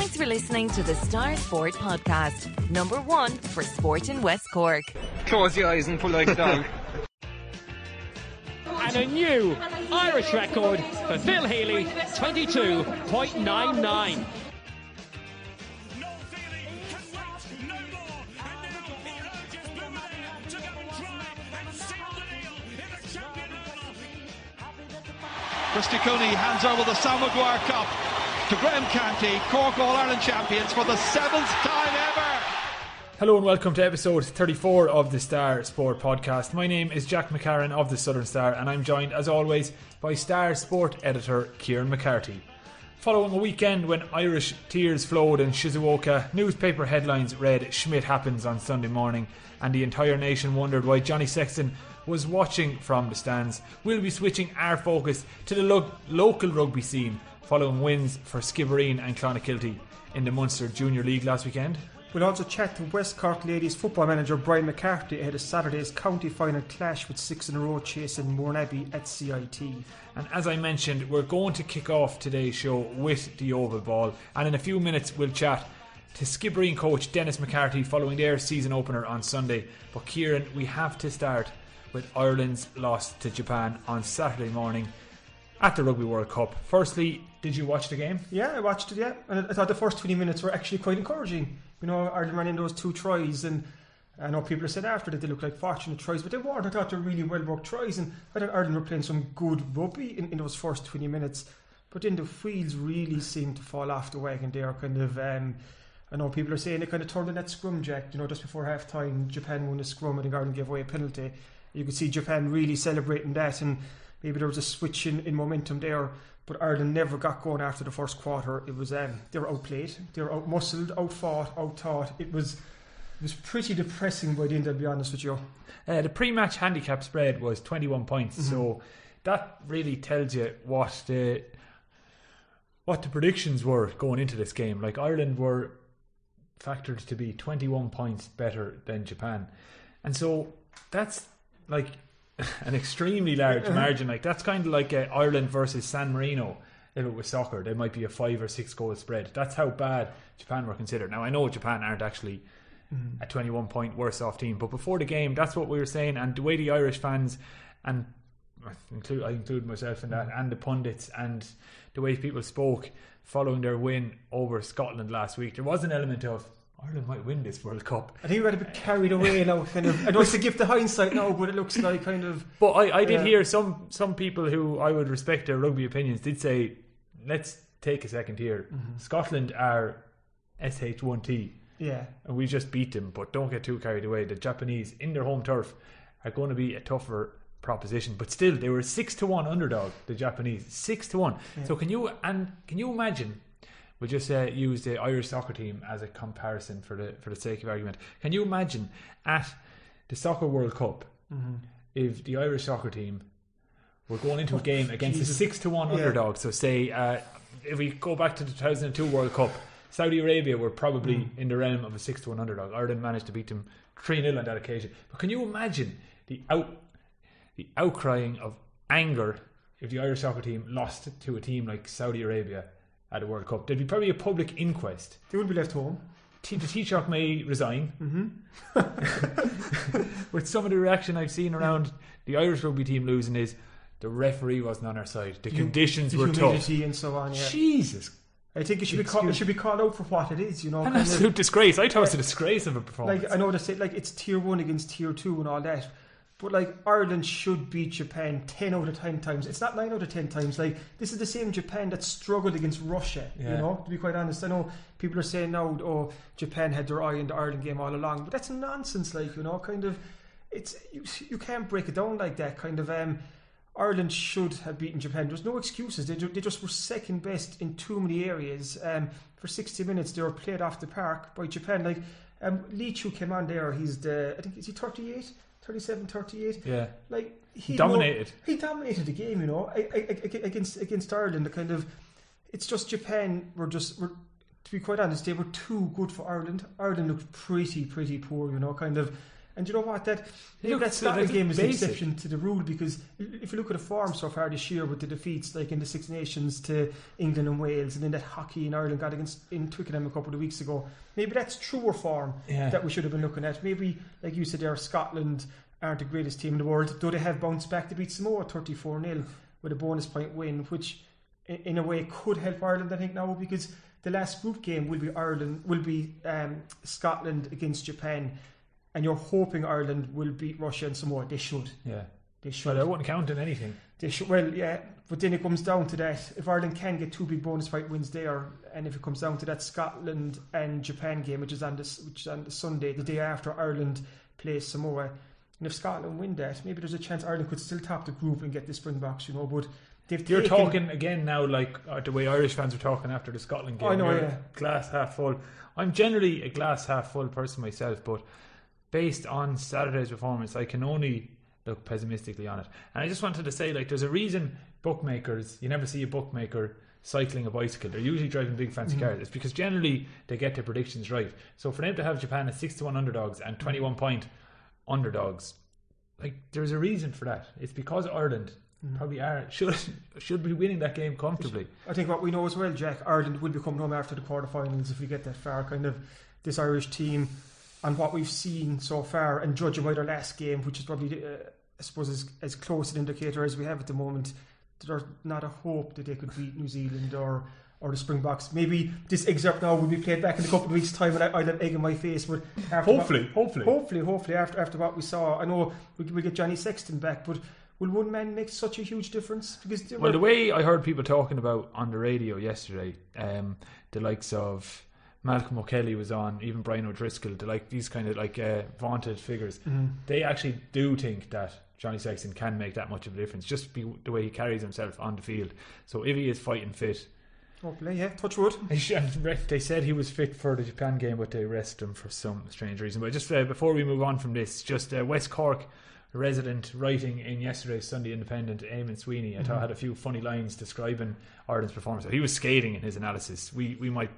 Thanks for listening to the Star Sport Podcast, number one for sport in West Cork. Close your eyes and pull like a dog. and a new Irish record for Phil Healy, 22.99. Christy Cooney hands over the Sam Maguire Cup to Graham Canty, Cork All Ireland champions for the seventh time ever. Hello and welcome to episode 34 of the Star Sport Podcast. My name is Jack McCarran of the Southern Star, and I'm joined, as always, by Star Sport editor Kieran McCarthy. Following a weekend when Irish tears flowed in Shizuoka, newspaper headlines read Schmidt happens on Sunday morning, and the entire nation wondered why Johnny Sexton was watching from the stands. We'll be switching our focus to the lo- local rugby scene following wins for Skibbereen and Clonakilty in the Munster Junior League last weekend. We'll also chat to West Cork Ladies football manager Brian McCarthy ahead of Saturday's county final clash with six in a row chasing Mourneabbey at CIT. And as I mentioned, we're going to kick off today's show with the oval ball, and in a few minutes we'll chat to Skibbereen coach Denis McCarthy following their season opener on Sunday. But Kieran, we have to start with Ireland's loss to Japan on Saturday morning at the Rugby World Cup. Firstly, did you watch the game? Yeah, I watched it, yeah. And I thought the first 20 minutes were actually quite encouraging. You know, Ireland ran in those two tries, and I know people have said after that they looked like fortunate tries, but they weren't. I thought they were really well worked tries, and I thought Ireland were playing some good rugby in, in those first 20 minutes. But then the wheels really seemed to fall off the wagon there, kind of. Um, I know people are saying they kind of turned in that scrum jack, you know, just before half time. Japan won a scrum and Ireland gave away a penalty. You could see Japan really celebrating that, and maybe there was a switch in, in momentum there. But Ireland never got going after the first quarter. It was um, they were outplayed, they were outmuscled, outfought, outtaught. It was it was pretty depressing by the end. I'll be honest with you. Uh, the pre-match handicap spread was 21 points, Mm-hmm. so that really tells you what the what the predictions were going into this game. Like Ireland were factored to be 21 points better than Japan, and so that's like an extremely large uh-huh. margin. Like that's kind of like uh, Ireland versus San Marino. If it was soccer, there might be a five or six goal spread. That's how bad Japan were considered. Now I know Japan aren't actually mm-hmm. a 21 point worse off team. But before the game, that's what we were saying. And the way the Irish fans, and I include, I include myself in that, mm-hmm. and the pundits, and the way people spoke following their win over Scotland last week, there was an element of Ireland might win this World Cup. I think we got a bit carried away now. Kind of. I don't want to give the hindsight now, but it looks like kind of. But I, I did Yeah. hear some some people who I would respect their rugby opinions did say, let's take a second here. Mm-hmm. Scotland are SH1T. Yeah. and we just beat them. But don't get too carried away. The Japanese in their home turf are going to be a tougher proposition. But still, they were six to one underdog. The Japanese six to one. So can you and can you imagine? We'll just uh, use the Irish soccer team as a comparison for the for the sake of argument. Can you imagine at the Soccer World Cup if the Irish soccer team were going into a game against a six to one Yeah. underdog? So say uh, if we go back to the 2002 World Cup, Saudi Arabia were probably Mm. in the realm of a six to one underdog. Ireland managed to beat them three 0 on that occasion. But can you imagine the out the outcrying of anger if the Irish soccer team lost to a team like Saudi Arabia at a World Cup? There'd be probably a public inquest. They would be left home. T- the Taoiseach may resign. Mm-hmm. With some of the reaction I've seen around the Irish rugby team losing is the referee wasn't on our side. The conditions were tough. and so on. Yeah. Jesus, I think it should be called. It should be called out for what it is. You know. an kind of- absolute disgrace. I thought it was a disgrace of a performance. Like I know they say like it's tier one against tier two and all that, but like Ireland should beat Japan ten out of ten times. It's not nine out of ten times. Like this is the same Japan that struggled against Russia. You know, to be quite honest, I know people are saying now, oh, Japan had their eye in the Ireland game all along, but that's nonsense. Like you know, kind of, it's you, you can't break it down like that. Kind of, um, Ireland should have beaten Japan. There's no excuses. They, they just were second best in too many areas. Um, for 60 minutes, they were played off the park by Japan. Like um, Leitch came on there. He's the I think is he 38, 37, 38. yeah, Like he Dominated. he dominated the game. You know, I, I, I, against against Ireland. The kind of it's just Japan were just were to be quite honest, they were too good for Ireland. Ireland looked pretty pretty poor. You know, kind of And you know what? That maybe Look, that Scotland game is basic. exception to the rule because if you look at the form so far this year with the defeats, like in the Six Nations to England and Wales, and then that hockey in Ireland got against in Twickenham a couple of weeks ago, maybe that's truer form Yeah. that we should have been looking at. Maybe, like you said, there, Scotland aren't the greatest team in the world, though they have bounced back to beat Samoa 34 0 with a bonus point win, which in a way could help Ireland, I think, now because the last group game will be Ireland, will be um, Scotland against Japan, and you're hoping Ireland will beat Russia and Samoa. They should. Yeah. They should. But I wouldn't count on anything. They should. Well, yeah, but then it comes down to that. If Ireland can get two big bonus fight wins there, and if it comes down to that Scotland and Japan game, which is on this, which is on the Sunday, the day after Ireland plays Samoa, and if Scotland win that, maybe there's a chance Ireland could still top the group and get the Springboks. You know, but they've You're taken, talking again now like uh, the way Irish fans were talking after the Scotland game. I know, You're yeah. Glass half full. I'm generally a glass half full person myself, but based on Saturday's performance, I can only look pessimistically on it. And I just wanted to say, like, there's a reason bookmakers, you never see a bookmaker cycling a bicycle. They're usually driving big fancy Mm. cars. It's because generally they get their predictions right. So for them to have Japan as 6 to 1 underdogs and 21 point underdogs, like, there's a reason for that. It's because Ireland Mm. probably are should should be winning that game comfortably. I think what we know as well, Jack, Ireland will become home after the quarterfinals if we get that far. Kind of this Irish team and what we've seen so far, and judging by their last game, which is probably, uh, I suppose, as, as close an indicator as we have at the moment, there's not a hope that they could beat New Zealand or or the Springboks. Maybe this excerpt now will be played back in a couple of weeks' time, and I, I'll have egg in my face. But after Hopefully, what, hopefully. hopefully, hopefully, after after what we saw, I know we we get Johnny Sexton back, but. Will one man make such a huge difference? Because Well, were- the way I heard people talking about on the radio yesterday, um, the likes of Malcolm O'Kelly was on, even Brian O'Driscoll, like these kind of like uh, vaunted figures, they actually do think that Johnny Sexton can make that much of a difference, just be the way he carries himself on the field. So if he is fighting fit, Hopefully, yeah, touch wood. they said he was fit for the Japan game, but they arrested him for some strange reason. But just uh, before we move on from this, just uh, West Cork resident writing in yesterday's Sunday Independent, Eamonn Sweeney, I thought had a few funny lines describing Ireland's performance. He was scathing in his analysis. We we might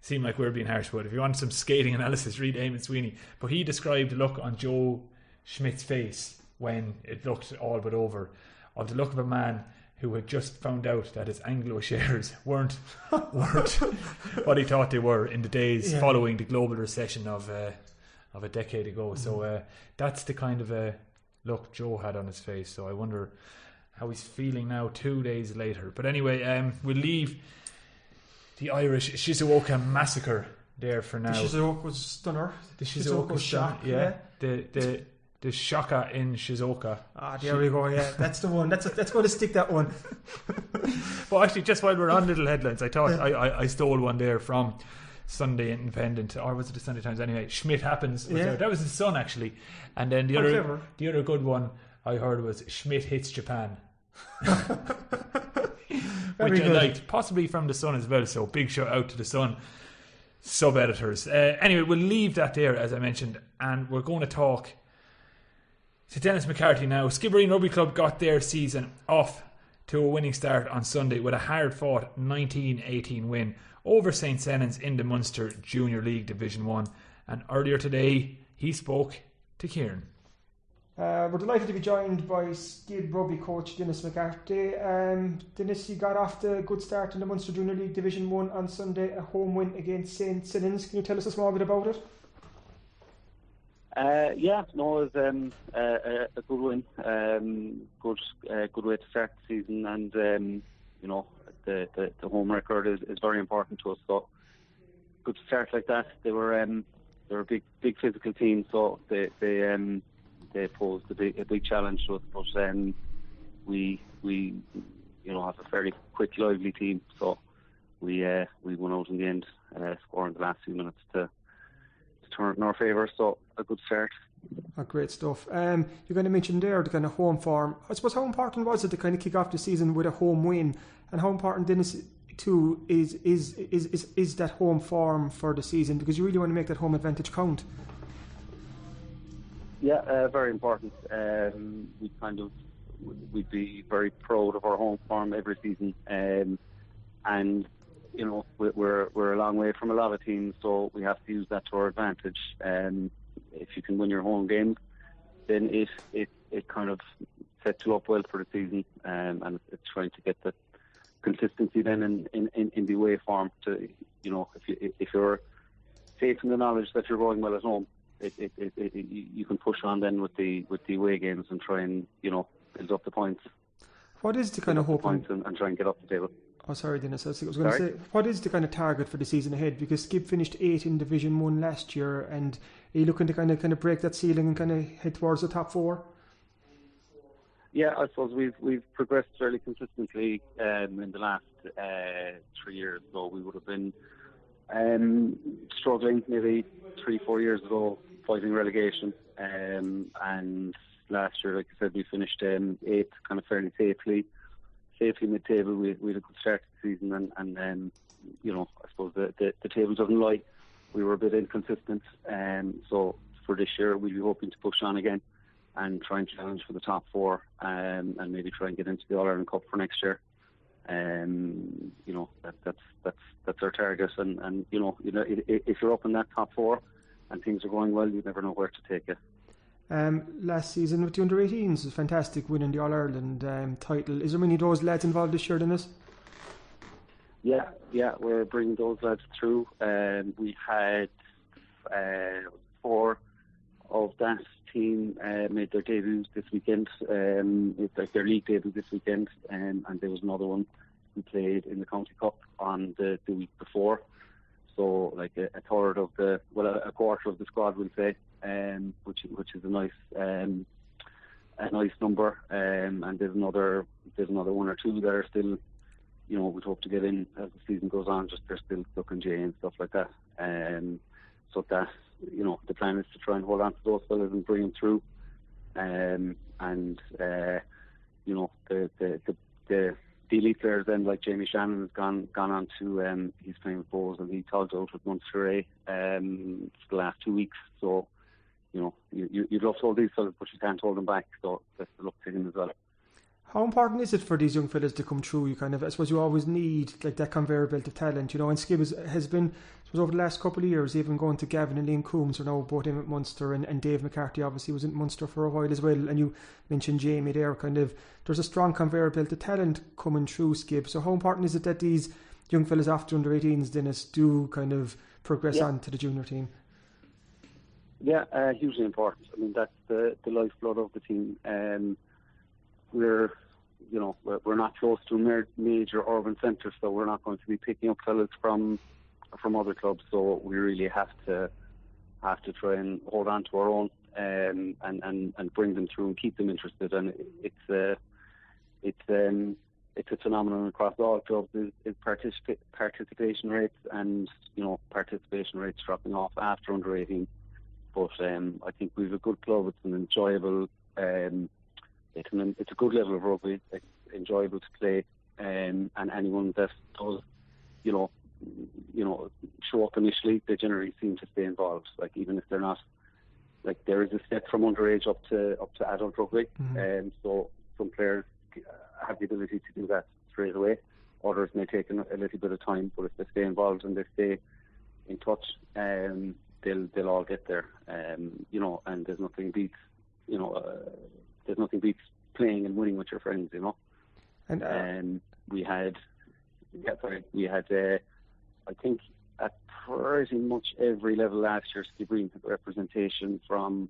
seem like we're being harsh, but if you want some scathing analysis, read Eamonn Sweeney. But he described the look on Joe Schmidt's face when it looked all but over, of the look of a man who had just found out that his Anglo shares weren't weren't what he thought they were in the days Yeah. following the global recession of uh, of a decade ago. So uh, that's the kind of a look Joe had on his face. So I wonder how he's feeling now, two days later. But anyway, um, we'll leave the Irish Shizuoka massacre there for now. The Shizuoka's stunner. The Shizuoka Shizuoka shock, shock, yeah. The the the shaka in Shizuoka. Ah, there we go. Yeah, that's the one. That's that's going to stick that one. Well, actually, just while we're on little headlines, I thought I, I, I stole one there from Sunday Independent, or was it the Sunday Times? Anyway, Schmidt happens. Was Yeah. there. That was his son actually, and then the Oh, other clever. the other good one I heard was Schmidt hits Japan. Which I liked, possibly from the Sun as well. So big shout out to the Sun sub editors. Uh, anyway, we'll leave that there as I mentioned, and we're going to talk to Denis McCarthy now. Skibbereen Rugby Club got their season off to a winning start on Sunday with a hard fought 19 18 win over St. Senan's in the Munster Junior League Division 1. And earlier today, he spoke to Kieran. Uh, we're delighted to be joined by Skibb Rugby coach Denis McCarthy. Um, Denis, you got off to a good start in the Munster Junior League Division 1 on Sunday, a home win against St. Senan's. Can you tell us a small bit about it? Uh, yeah, no, it was um, a, good win. Um, good, uh, good way to start the season, and um, you know the, the the home record is, is very important to us. So good start like that. They were um, they were a big big physical team, so they they um, they posed a big, a big challenge to us. But um, we we you know have a fairly quick, lively team, so we uh, we won out in the end, uh, scoring the last few minutes to to turn it in our favour. So a good start. Oh, great stuff. Um, you're going to mention there the kind of home form. I suppose how important was it to kind of kick off the season with a home win, and how important Denis too is is is is, is that home form for the season because you really want to make that home advantage count. Yeah, uh, very important. Um, we kind of we'd be very proud of our home form every season, um, and you know we- we're we're a long way from a lot of teams, so we have to use that to our advantage. Um, if you can win your home games, then it it it kind of sets you up well for the season, um, and it's trying to get the consistency then in, in, in, the away form to you know if you if you're safe in the knowledge that you're going well at home, it, it, it, it, you can push on then with the with the away games and try and you know build up the points. What is the kind of hope? And, and try and get up the table. Oh, sorry, Denis. I was going to say, what is the kind of target for the season ahead? Because Skibb finished eight in Division One last year, and are you looking to kind of kind of break that ceiling and kind of head towards the top four? Yeah, I suppose we've we've progressed fairly consistently um, in the last uh, three years. So we would have been um, struggling maybe three, four years ago, fighting relegation. Um, and last year, like I said, we finished um, eighth, kind of fairly safely, safely mid-table. We, we had a good start to the season, and, and um, you know, I suppose the, the, the table doesn't lie. We were a bit inconsistent, um, so for this year, we'll be hoping to push on again and try and challenge for the top four, um, and maybe try and get into the All Ireland Cup for next year. Um, you know that, that's that's that's our target, and, and you know you know if you're up in that top four and things are going well, you never know where to take it. Um, last season with the under 18s was fantastic, winning the All Ireland um, title. Is there many of those lads involved this year, in this? Yeah, yeah, we're bringing those lads through. Um, we had uh, four of that team uh, made their debuts this weekend. Um, it's like their league debut this weekend, um, and there was another one who played in the county cup on the, the week before. So, like a, a third of the, well, a, a quarter of the squad, we'll say, um, which which is a nice um, a nice number. Um, and there's another there's another one or two that are still, you know, we'd hope to get in as the season goes on. Just they're still stuck in J and stuff like that. Um, so that you know, the plan is to try and hold on to those fellas and bring them through. Um, and uh, you know, the the the, the the elite players then like Jamie Shannon has gone gone on to um, he's playing with Bohs and he talked out with Munster um, for the last two weeks. So you know you, you'd to hold these fellas, but you can't hold them back. So best of luck to him as well. How important is it for these young fellas to come through? You kind of, I suppose, you always need like that conveyor belt of talent, you know. And Skibb has, has been, Suppose, over the last couple of years, even going to Gavin and Liam Coombes are now both in at Munster, and, and Dave McCarthy obviously was in Munster for a while as well. And you mentioned Jamie there, kind of, there's a strong conveyor belt of talent coming through Skibb. So how important is it that these young fellas after under 18s, Denis, do kind of progress yeah. on to the junior team? Yeah, uh, hugely important. I mean, that's the the lifeblood of the team. Um, we're you know we're, we're not close to a major urban centre, so we're not going to be picking up fellas from from other clubs. So we really have to have to try and hold on to our own um, and and and bring them through and keep them interested. And it's uh, it's um, it's a phenomenon across all clubs is, is participa- participation rates and you know participation rates dropping off after under 18. But um, I think we've a good club. It's an enjoyable um, it's an, it's a good level of rugby. It's enjoyable to play, um, and anyone that does, you know, you know, show up initially, they generally seem to stay involved. Like even if they're not, like there is a step from underage up to up to adult rugby, and mm-hmm. um, so some players have the ability to do that straight away. Others may take a, a little bit of time, but if they stay involved and they stay in touch, um, they'll they'll all get there. Um, you know, and there's nothing beats, you know, uh, there's nothing beats playing and winning with your friends, you know. And uh, um, we had, yeah, sorry, we had, uh, I think, at pretty much every level last year, Skibbereen had representation from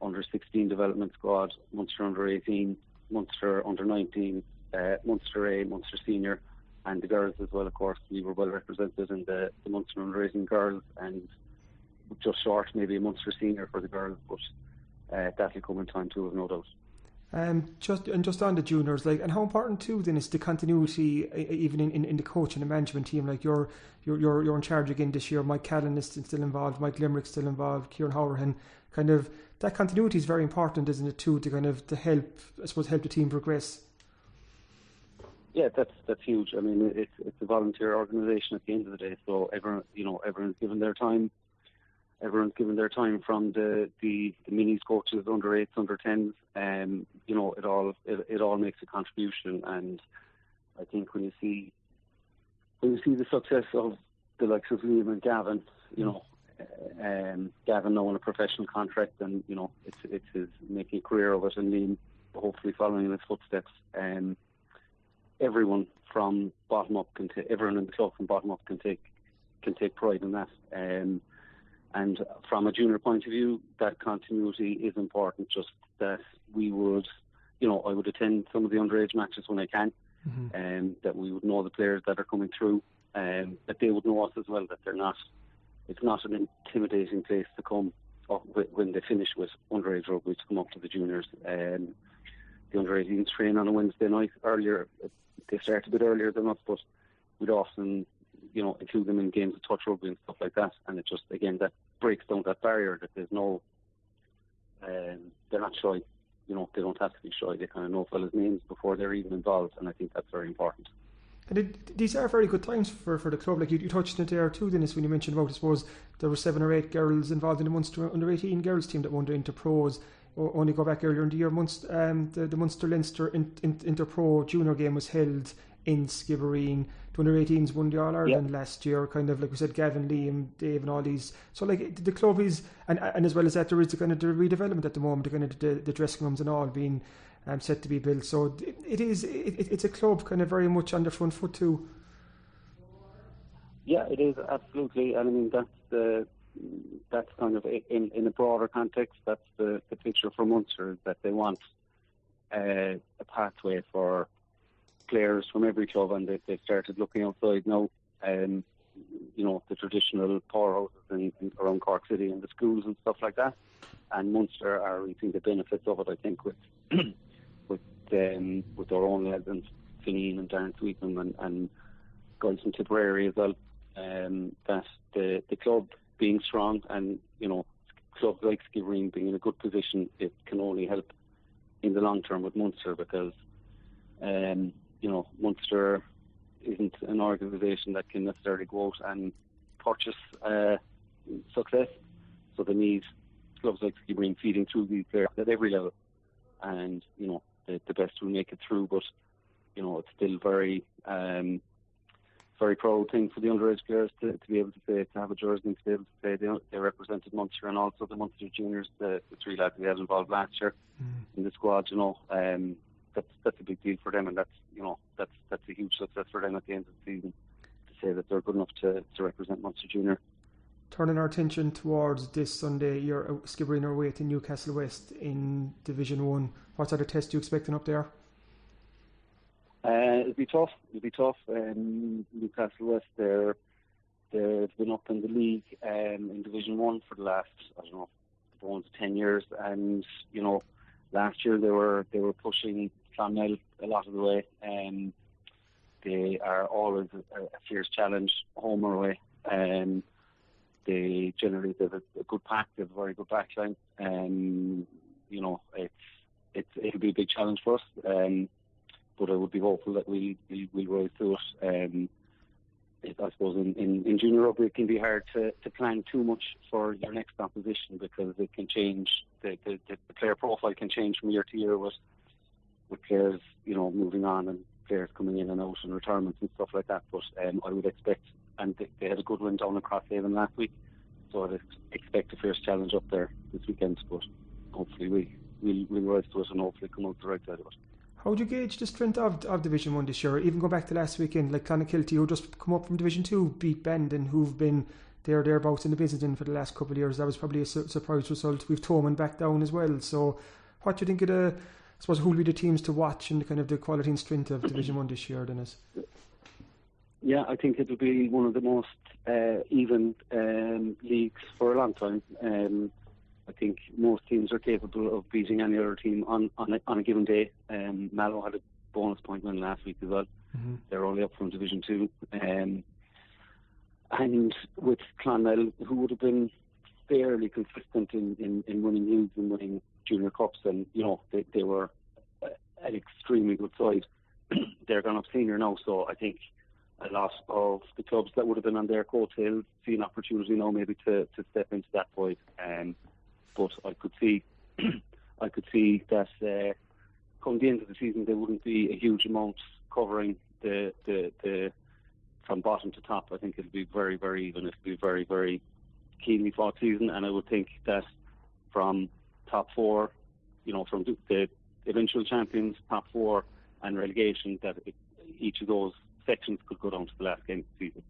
under 16 development squad, Munster under 18, Munster under 19, uh, Munster A, Munster Senior, and the girls as well. Of course, we were well represented in the, the Munster under 18 girls, and just short maybe a Munster Senior for the girls, but uh, that'll come in time too, of no doubt. Um, just and just on the juniors, like, and how important too then is the continuity, even in, in, in the coach and the management team. Like, you're you're you're, you're in charge again this year. Mike Callan is still involved. Mike Limerick's still involved. Kieran Howerhan, kind of that continuity is very important, isn't it? Too to kind of to help, I suppose, help the team progress. Yeah, that's that's huge. I mean, it's it's a volunteer organisation at the end of the day, so everyone you know everyone's given their time everyone's given their time from the the, the minis coaches, under eights, under tens. Um, you know, it all it, it all makes a contribution, and I think when you see when you see the success of the likes of Liam and Gavin, you know, um, Gavin now on a professional contract, and you know it's it's his making a career of it, and Liam hopefully following in his footsteps. Um, everyone from bottom up can take everyone in the club from bottom up can take can take pride in that. Um, and from a junior point of view, that continuity is important. Just that we would, you know, I would attend some of the underage matches when I can, and Mm-hmm. um, that we would know the players that are coming through, and that they would know us as well. That they're not, it's not an intimidating place to come when they finish with underage rugby to come up to the juniors. Um, the under 18s train on a Wednesday night earlier. They start a bit earlier than us, but we'd often, you know, include them in games of touch rugby and stuff like that. And it just, again, that breaks down that barrier that there's no, um, they're not shy. You know, they don't have to be shy. They kind of know fellas' names before they're even involved, and I think that's very important. And it, these are very good times for, for the club. Like you, you touched on it there too, Denis, when you mentioned about, I suppose, there were seven or eight girls involved in the Munster under 18 girls team that won into pros. O- only go back earlier in the year, Munster, um, the, the Munster Leinster in, in, Inter Pro junior game was held in Skibbereen. The under 18s won the All Ireland last year, kind of like we said, Gavin, Liam, Dave, and all these. So, like, the club is, and, and as well as that, there is the kind of the redevelopment at the moment, the kind of the, the dressing rooms and all being um, set to be built. So, it, it is, it, it's a club kind of very much on the front foot too. Yeah, it is absolutely, and I mean that's the that's kind of in in a broader context. That's the the picture for Munster that they want uh, a pathway for players from every club, and they they started looking outside now. Um, you know the traditional powerhouses in, in around Cork City and the schools and stuff like that. And Munster are reaping the benefits of it, I think, with with um, with their own lads and and Darren Sweetnam and, and guys from Tipperary as well. Um, that the the club being strong and you know clubs like Skibbereen being in a good position, it can only help in the long term with Munster because um, you know Munster isn't an organisation that can necessarily go out and purchase uh, success. So they need clubs like Skibbereen feeding through these players at every level, and you know the, the best will make it through. But you know it's still very um, very proud thing for the underage players to, to be able to say to have a jersey and to be able to say they, they represented Munster and also the Munster juniors, the, the three lads we had involved last year in the squad. You know, um, that's that's a big deal for them, and that's you know that's that's a huge success for them at the end of the season to say that they're good enough to, to represent Munster junior. Turning our attention towards this Sunday, you're uh, Skibbereen way to Newcastle West in Division 1. What sort of test are you expecting up there? Uh, it'll be tough. It'll be tough. Um, Newcastle West, they're they've been up in the league um, in Division One for the last I don't know, the bones ten years, and you know, last year they were they were pushing Clonmel a lot of the way. Um, they are always a, a fierce challenge, home or away. Um, they generally have a, a good pack, they have a very good backline. Um, you know, it's it's it'll be a big challenge for us. Um, but I would be hopeful that we we will rise to it. Um, it, I suppose in, in, in junior rugby it can be hard to, to plan too much for your next opposition because it can change the, the, the player profile can change from year to year with with players you know moving on and players coming in and out and retirements and stuff like that. But um, I would expect and they, they had a good win down across Avon last week, so I'd expect a fierce challenge up there this weekend. But hopefully we we'll, we'll rise to it and hopefully come out the right side of it. How would you gauge the strength of, of Division 1 this year? Even go back to last weekend, like Clonakilty, who just come up from Division 2, beat Bandon, who've been there, thereabouts in the business in for the last couple of years. That was probably a su- surprise result. We've Thomond back down as well. So, what do you think of the, I suppose, who will be the teams to watch and the kind of the quality and strength of Division 1 this year, Denis? Yeah, I think it'll be one of the most uh, even um, leagues for a long time. Um, I think most teams are capable of beating any other team on on a, on a given day. Um, Mallow had a bonus point win last week as well. They're only up from Division Two, um, and with Clonmel, who would have been fairly consistent in, in, in winning leagues and winning junior cups, and you know they, they were an extremely good side. They're gone up senior now, so I think a lot of the clubs that would have been on their coattails see an opportunity now maybe to, to step into that void. Um, but I could see, I could see that uh, come the end of the season there wouldn't be a huge amount covering the the, the from bottom to top. I think it'll be very very even. It'll be very very keenly fought season, and I would think that from top four, you know, from the, eventual champions, top four, and relegation, that it, each of those sections could go down to the last game of the season.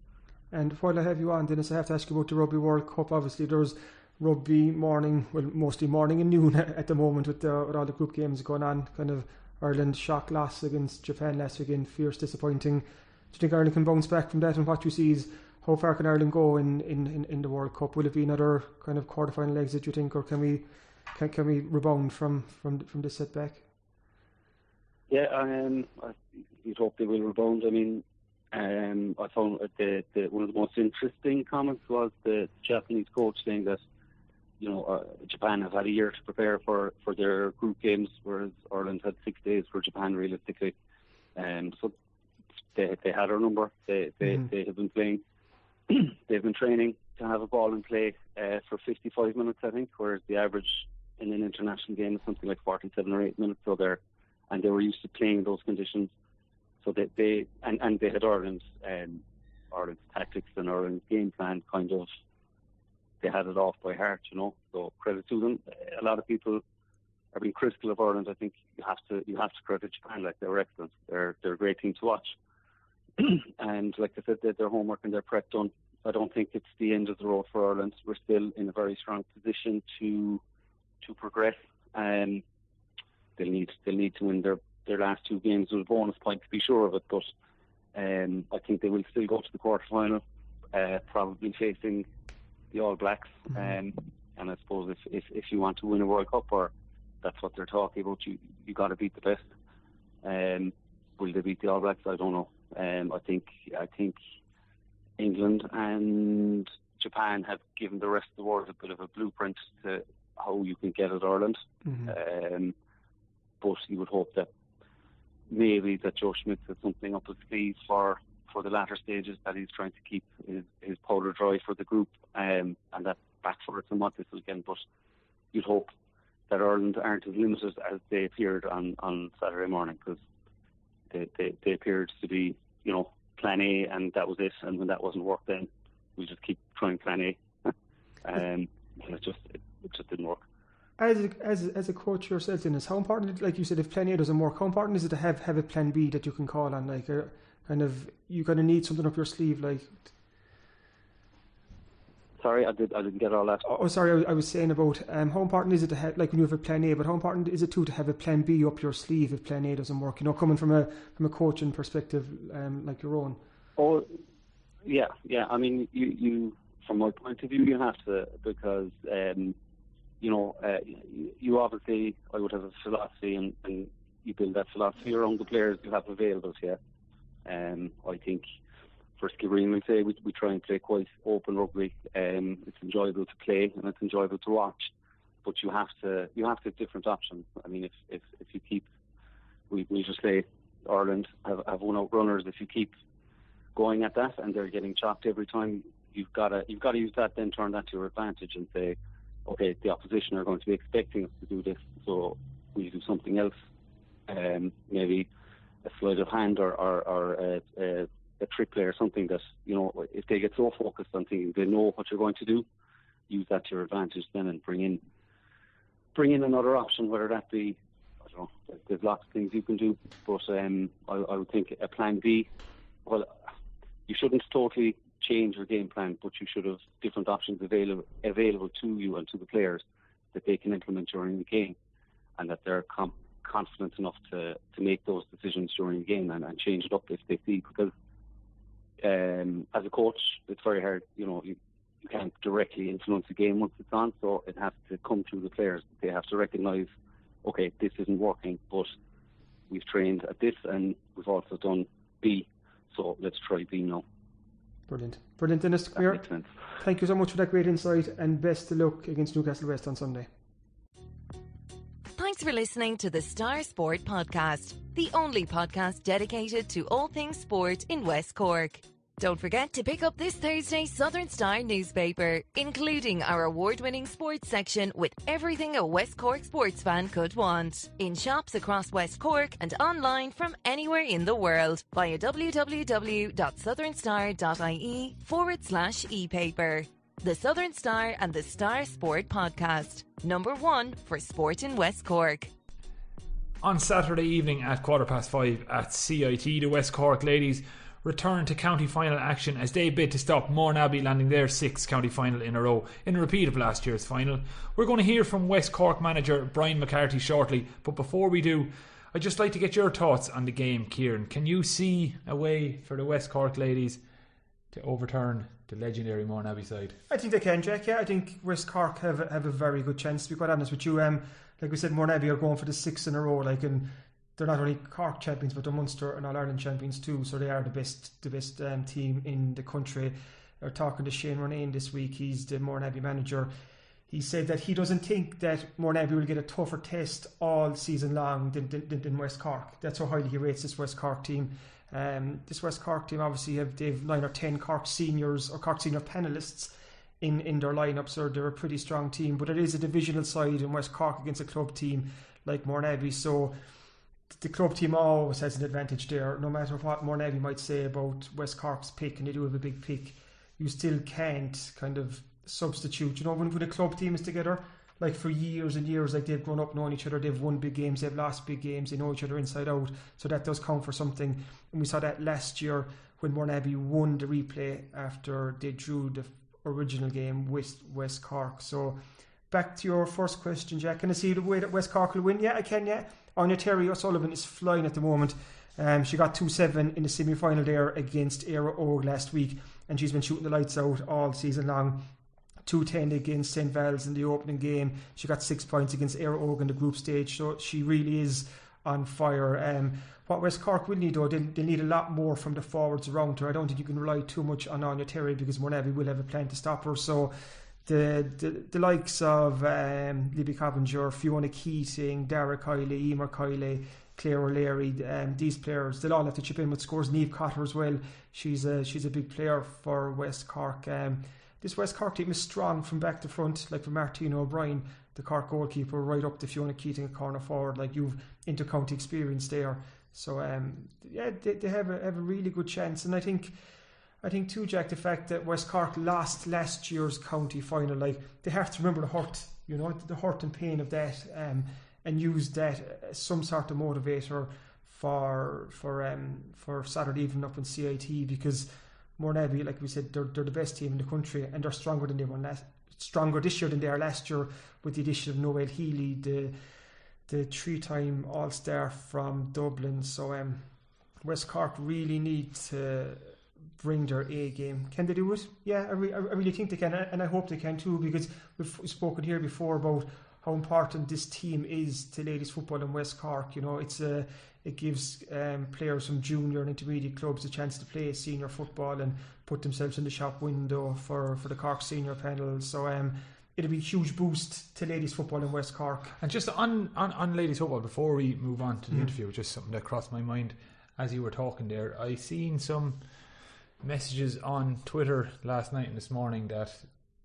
And while I have you on, Denis, I have to ask you about the Rugby World Cup. Obviously, there's rugby morning, well, mostly morning and noon at the moment with, the, with all the group games going on. Kind of Ireland shock loss against Japan last weekend, fierce, disappointing. Do you think Ireland can bounce back from that? And what you see is how far can Ireland go in, in, in, in the World Cup? Will it be another kind of quarter final exit, do you think, or can we can, can we rebound from, from, from this setback? Yeah, I um, you'd hope they will rebound. I mean, um, I found the, the one of the most interesting comments was the Japanese coach saying that you know uh, Japan have had a year to prepare for, for their group games, whereas Ireland had six days for Japan realistically. Um, so they they had our number. They they, mm-hmm. they have been playing. they've been training to have a ball in play uh, for 55 minutes, I think, whereas the average in an international game is something like 47 or 8 minutes. So they're and they were used to playing those conditions. So they, they and, and they had Ireland's um, Ireland's tactics and Ireland's game plan kind of they had it off by heart, you know. So credit to them. A lot of people are being critical of Ireland. I think you have to you have to credit Japan. Like they were excellent. They're they're a great team to watch. and like I said, they their homework and their prep done. I don't think it's the end of the road for Ireland. We're still in a very strong position to to progress. Um, they'll need they'll need to win their their last two games with a bonus point to be sure of it. But um, I think they will still go to the quarter final, uh, probably facing the All Blacks. Mm-hmm. Um, and I suppose if, if if you want to win a World Cup, or that's what they're talking about, you you got to beat the best. Um, will they beat the All Blacks? I don't know. Um, I think I think England and Japan have given the rest of the world a bit of a blueprint to how you can get at Ireland. Mm-hmm. Um, but you would hope that maybe that Joe Schmidt has something up his sleeve for for the latter stages that he's trying to keep his, his powder dry for the group, um, and that backfires somewhat this weekend. But you'd hope that Ireland aren't as limited as they appeared on, on Saturday morning because they, they, they appeared to be, you know, plan A and that was it. And when that wasn't work, then we just keep trying plan A. um, and it just it, it just didn't work as a, as as a coach yourself, this, how important, like you said, if plan A doesn't work, how important is it to have have a plan B that you can call on? Like, a, kind of, you kind of need something up your sleeve, like. Sorry, I did. I didn't get all that. Oh, sorry. I, I was saying about um, how important is it to have, like, when you have a plan A, but how important is it too to have a plan B up your sleeve if plan A doesn't work? You know, coming from a from a coaching perspective, um, like your own. Oh, yeah, yeah. I mean, you you from my point of view, you have to because um, you know, uh, you obviously, I would have a philosophy and, and you build that philosophy around the players you have available to you. Um, I think for Skibbereen, we say we, we try and play quite open rugby. Um, it's enjoyable to play and it's enjoyable to watch, but you have to you have to have different options. I mean, if if, if you keep, we we just say Ireland have, have one out runners. If you keep going at that and they're getting chopped every time, you've got to you've got to use that then turn that to your advantage and say okay, the opposition are going to be expecting us to do this, so we do something else. Um, maybe a sleight of hand or, or, or a, a, a trick play or something that, you know, if they get so focused on thinking they know what you're going to do, use that to your advantage then and bring in bring in another option, whether that be, I don't know, there's lots of things you can do, but um, I, I would think a plan B, well, you shouldn't totally change your game plan, but you should have different options available available to you and to the players that they can implement during the game, and that they're com- confident enough to, to make those decisions during the game and, and change it up if they see. Because um, as a coach, it's very hard. You know, you, you can't directly influence the game once it's on, so it has to come through the players. They have to recognise, okay, this isn't working, but we've trained at this and we've also done B, so let's try B now. Brilliant. Brilliant, Denis. Come Thank you so much for that great insight and best of luck against Newcastle West on Sunday. Thanks for listening to the Star Sport Podcast, the only podcast dedicated to all things sport in West Cork. Don't forget to pick up this Thursday's Southern Star newspaper, including our award winning sports section with everything a West Cork sports fan could want. In shops across West Cork and online from anywhere in the world via www.southernstar.ie forward slash e paper. The Southern Star and the Star Sport Podcast. Number one for sport in West Cork. On Saturday evening at quarter past five at CIT, the West Cork ladies return to county final action as they bid to stop Mourneabbey landing their sixth county final in a row in a repeat of last year's final. We're going to hear from West Cork manager Brian McCarthy shortly, but before we do, I'd just like to get your thoughts on the game, Kieran. Can you see a way for the West Cork ladies to overturn the legendary Mourneabbey side? I think they can, Jack. Yeah, I think West Cork have have a very good chance. To be quite honest with you, um, like we said, Mourneabbey are going for the sixth in a row. Like, and they're not only Cork champions, but they're Munster and All Ireland champions too. So they are the best, the best um, team in the country. They're talking to Shane Ronayne this week. He's the Mourneabbey manager. He said that he doesn't think that Mourneabbey will get a tougher test all season long than, than, than West Cork. That's how highly he rates this West Cork team. Um, this West Cork team obviously have they've nine or ten Cork seniors or Cork senior panelists in, in their lineup, so they're a pretty strong team. But it is a divisional side in West Cork against a club team like Mourneabbey. So the club team always has an advantage there. No matter what Mourneabbey might say about West Cork's pick, and they do have a big pick, you still can't kind of substitute. You know, when, when a club team is together, like for years and years, like they've grown up knowing each other, they've won big games, they've lost big games, they know each other inside out. So that does count for something. And we saw that last year when Mourneabbey won the replay after they drew the original game with West Cork. So back to your first question, Jack. Can I see the way that West Cork will win? Yeah, I can, yeah. Áine Terry O'Sullivan is flying at the moment. Um, she got 2 7 in the semi final there against Éire Óg last week, and she's been shooting the lights out all season long. 210 against St. Val's in the opening game. She got six points against Éire Óg in the group stage, so she really is on fire. Um, what West Cork will need, though, they, they need a lot more from the forwards around her. I don't think you can rely too much on Anya Terry because Mourneabbey will have a plan to stop her. So the the, the likes of um, Libby Coppinger, Fiona Keating, Dara Kiley, Emer Kiley, Claire O'Leary, um, these players, they'll all have to chip in with scores. Niamh Cotter as well. She's a she's a big player for West Cork. Um, this West Cork team is strong from back to front, like from Martina O'Brien, the Cork goalkeeper, right up to Fiona Keating, a corner forward. Like you've inter-county experience there. So um, yeah, they, they have a have a really good chance, and I think. I think too, Jack, the fact that West Cork lost last year's county final, like they have to remember the hurt, you know, the hurt and pain of that, um, and use that as some sort of motivator for for um for Saturday evening up in CIT because Mourneabbey, like we said, they're, they're the best team in the country and they're stronger than they were last, stronger this year than they are last year with the addition of Noëlle Healy, the the three-time All-Star from Dublin. So um, West Cork really need to bring their A game. Can they do it? Yeah, I, re- I really think they can, and I hope they can too, because we've spoken here before about how important this team is to ladies football in West Cork. You know, it's a it gives um, players from junior and intermediate clubs a chance to play senior football and put themselves in the shop window for, for the Cork senior panel. So um, it'll be a huge boost to ladies football in West Cork. And just on, on, on ladies football, before we move on to the Mm. interview, just something that crossed my mind as you were talking there. I seen some messages on Twitter last night and this morning that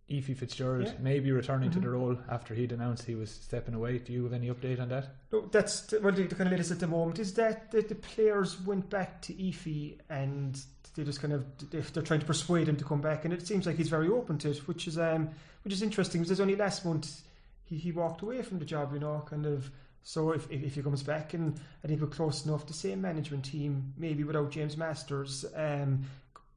Ephie Fitzgerald Yeah. may be returning to Mhm. the role after he'd announced he was stepping away. Do you have any update on that? No, that's the, well, the, the kind of latest at the moment is that the, the players went back to Efi and they just kind of they- they're trying to persuade him to come back, and it seems like he's very open to it, which is um which is interesting because there's only last month he, he walked away from the job, you know, kind of. So if, if if he comes back, and I think we're close enough, the same management team, maybe without James Masters, um,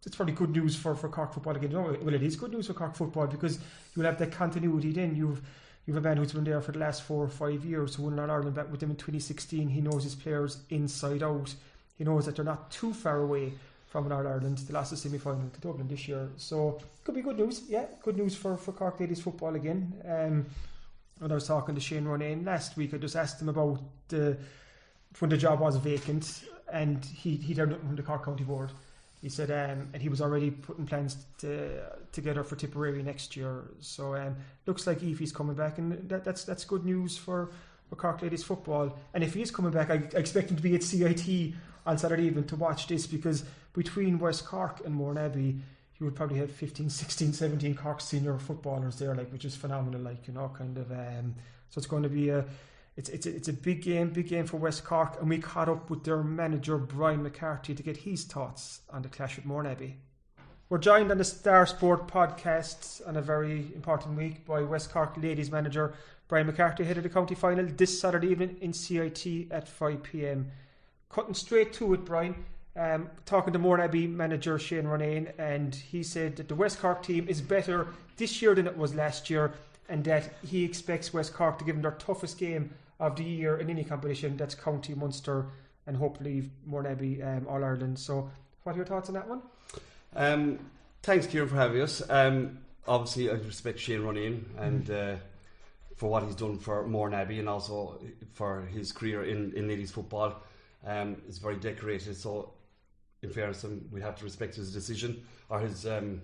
it's probably good news for, for Cork football again. Well, it is good news for Cork football because you'll have that continuity. Then you've you've a man who's been there for the last four or five years, who won an Ireland back with them in 2016. He knows his players inside out. He knows that they're not too far away from an Ireland. They lost the semi final to Dublin this year, so it could be good news. Yeah, good news for, for Cork ladies football again. Um, when I was talking to Shane Ronayne last week, I just asked him about the when the job was vacant, and he he heard nothing from the Cork County Board. He said, um, and he was already putting plans to, together for Tipperary next year. So um, looks like Ephie's coming back, and that, that's that's good news for, for Cork ladies football. And if he is coming back, I, I expect him to be at CIT on Saturday evening to watch this because between West Cork and Mourneabbey, you would probably have 15, 16, 17 Cork senior footballers there, like which is phenomenal. Like you know, kind of. Um, so it's going to be a it's it's a, it's a big game, big game for West Cork, and we caught up with their manager Brian McCarthy to get his thoughts on the clash with Mourneabbey. We're joined on the Star Sport podcast on a very important week by West Cork ladies manager Brian McCarthy ahead of the county final this Saturday evening in CIT at 5 pm. Cutting straight to it, Brian. Um, talking to Mourneabbey manager Shane Ronayne, and he said that the West Cork team is better this year than it was last year, and that he expects West Cork to give them their toughest game of the year in any competition. That's County Munster and hopefully Mourneabbey um, All Ireland. So, what are your thoughts on that one? Um, thanks, Kieran, for having us. Um, obviously, I respect Shane Ronayne and uh, for what he's done for Mourneabbey and also for his career in, in ladies football. Um, it's very decorated, so in fairness, we have to respect his decision or his um,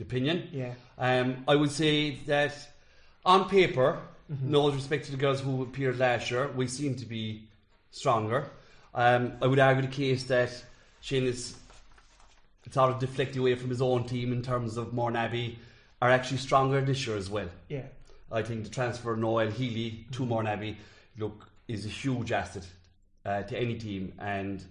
opinion. Yeah. Um, I would say that on paper, Mm-hmm. no respect to the girls who appeared last year, we seem to be stronger. Um, I would argue the case that Shane is sort of deflecting away from his own team in terms of Mourneabbey are actually stronger this year as well. Yeah. I think the transfer of Noëlle Healy to Mourneabbey, look, is a huge asset uh, to any team. And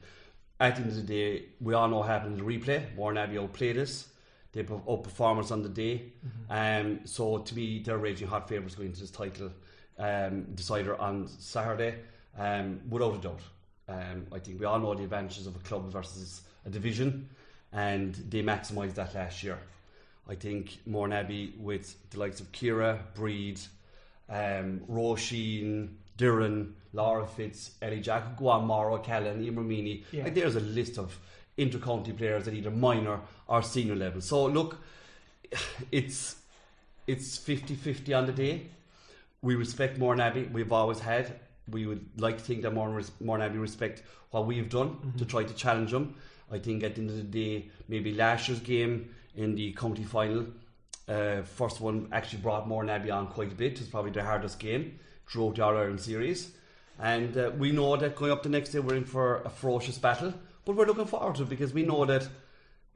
at the end of the day, we all know what happened in the replay. Mourneabbey outplayed us. They put up performance on the day. Um, so to me, they're raging hot favourites going into this title um, decider on Saturday, um, without a doubt. Um, I think we all know the advantages of a club versus a division, and they maximised that last year. I think Mourneabbey with the likes of Ciara, Breed, um, Roisin, Duran, Laura Fitz, Ellie Jack, Mauro, Callan, Imramini. Yeah. Like there's a list of inter-county players at either minor or senior level. So look, it's it's 50-50 on the day. We respect Mourneabbey. We've always had. We would like to think that Morn- Mourneabbey respect what we've done to try to challenge them. I think at the end of the day, maybe last year's game in the county final, uh, first one actually brought Mourneabbey on quite a bit. It was probably the hardest game throughout the All Ireland series. And uh, we know that going up the next day, we're in for a ferocious battle. But we're looking forward to it because we know that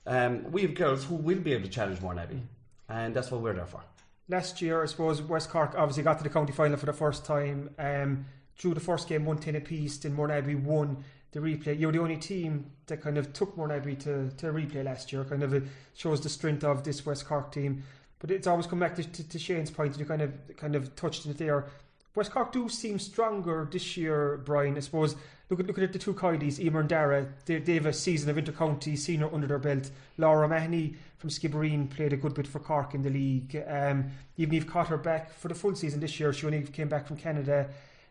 um, we have girls who will be able to challenge Mourneabbey. And that's what we're there for. Last year, I suppose West Cork obviously got to the county final for the first time. Um, drew the first game one ten apiece. Then Mourneabbey won the replay. You were the only team that kind of took Mourneabbey to to replay last year. Kind of it shows the strength of this West Cork team. But it's always come back to, to, to Shane's point. You kind of kind of touched on it there. West Cork do seem stronger this year, Brian. I suppose look at looking at the two Coidies, Emer and Dara. They, they have a season of intercounty senior under their belt. Laura Mahoney from Skibbereen played a good bit for Cork in the league. Um, even Niamh Cotter back for the full season this year. She only came back from Canada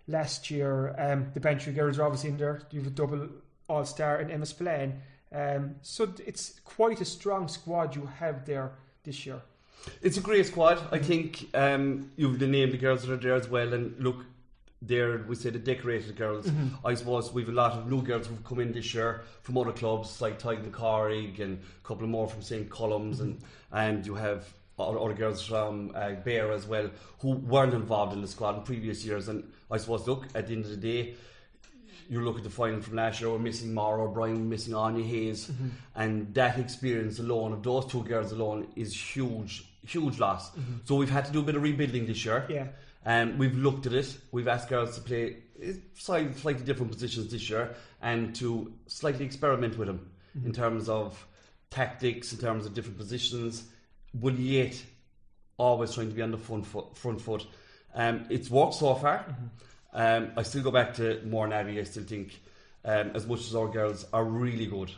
last year. Um, the Bantry girls are obviously in there. You have a double All Star and Emma Spillane. Um, so it's quite a strong squad you have there this year. It's a great squad. I think um, you've named the girls that are there as well. And look, they're, we say the decorated girls. I suppose we've a lot of new girls who've come in this year from other clubs like Tadhg MacCarthaigh and a couple more from St. Colum's. And, and you have other, girls from uh, Bear as well who weren't involved in the squad in previous years. And I suppose, look, at the end of the day, you look at the final from last year, we're missing Mara O'Brien, we're missing Áine Hayes, and that experience alone of those two girls alone is huge, huge loss. So we've had to do a bit of rebuilding this year. Yeah. And we've looked at it. We've asked girls to play eh, slightly, different positions this year and to slightly experiment with them in terms of tactics, in terms of different positions, but yet always trying to be on the front foot. Front foot. Um, it's worked so far. Um, I still go back to Mourneabbey. I still think, um, as much as our girls are really good,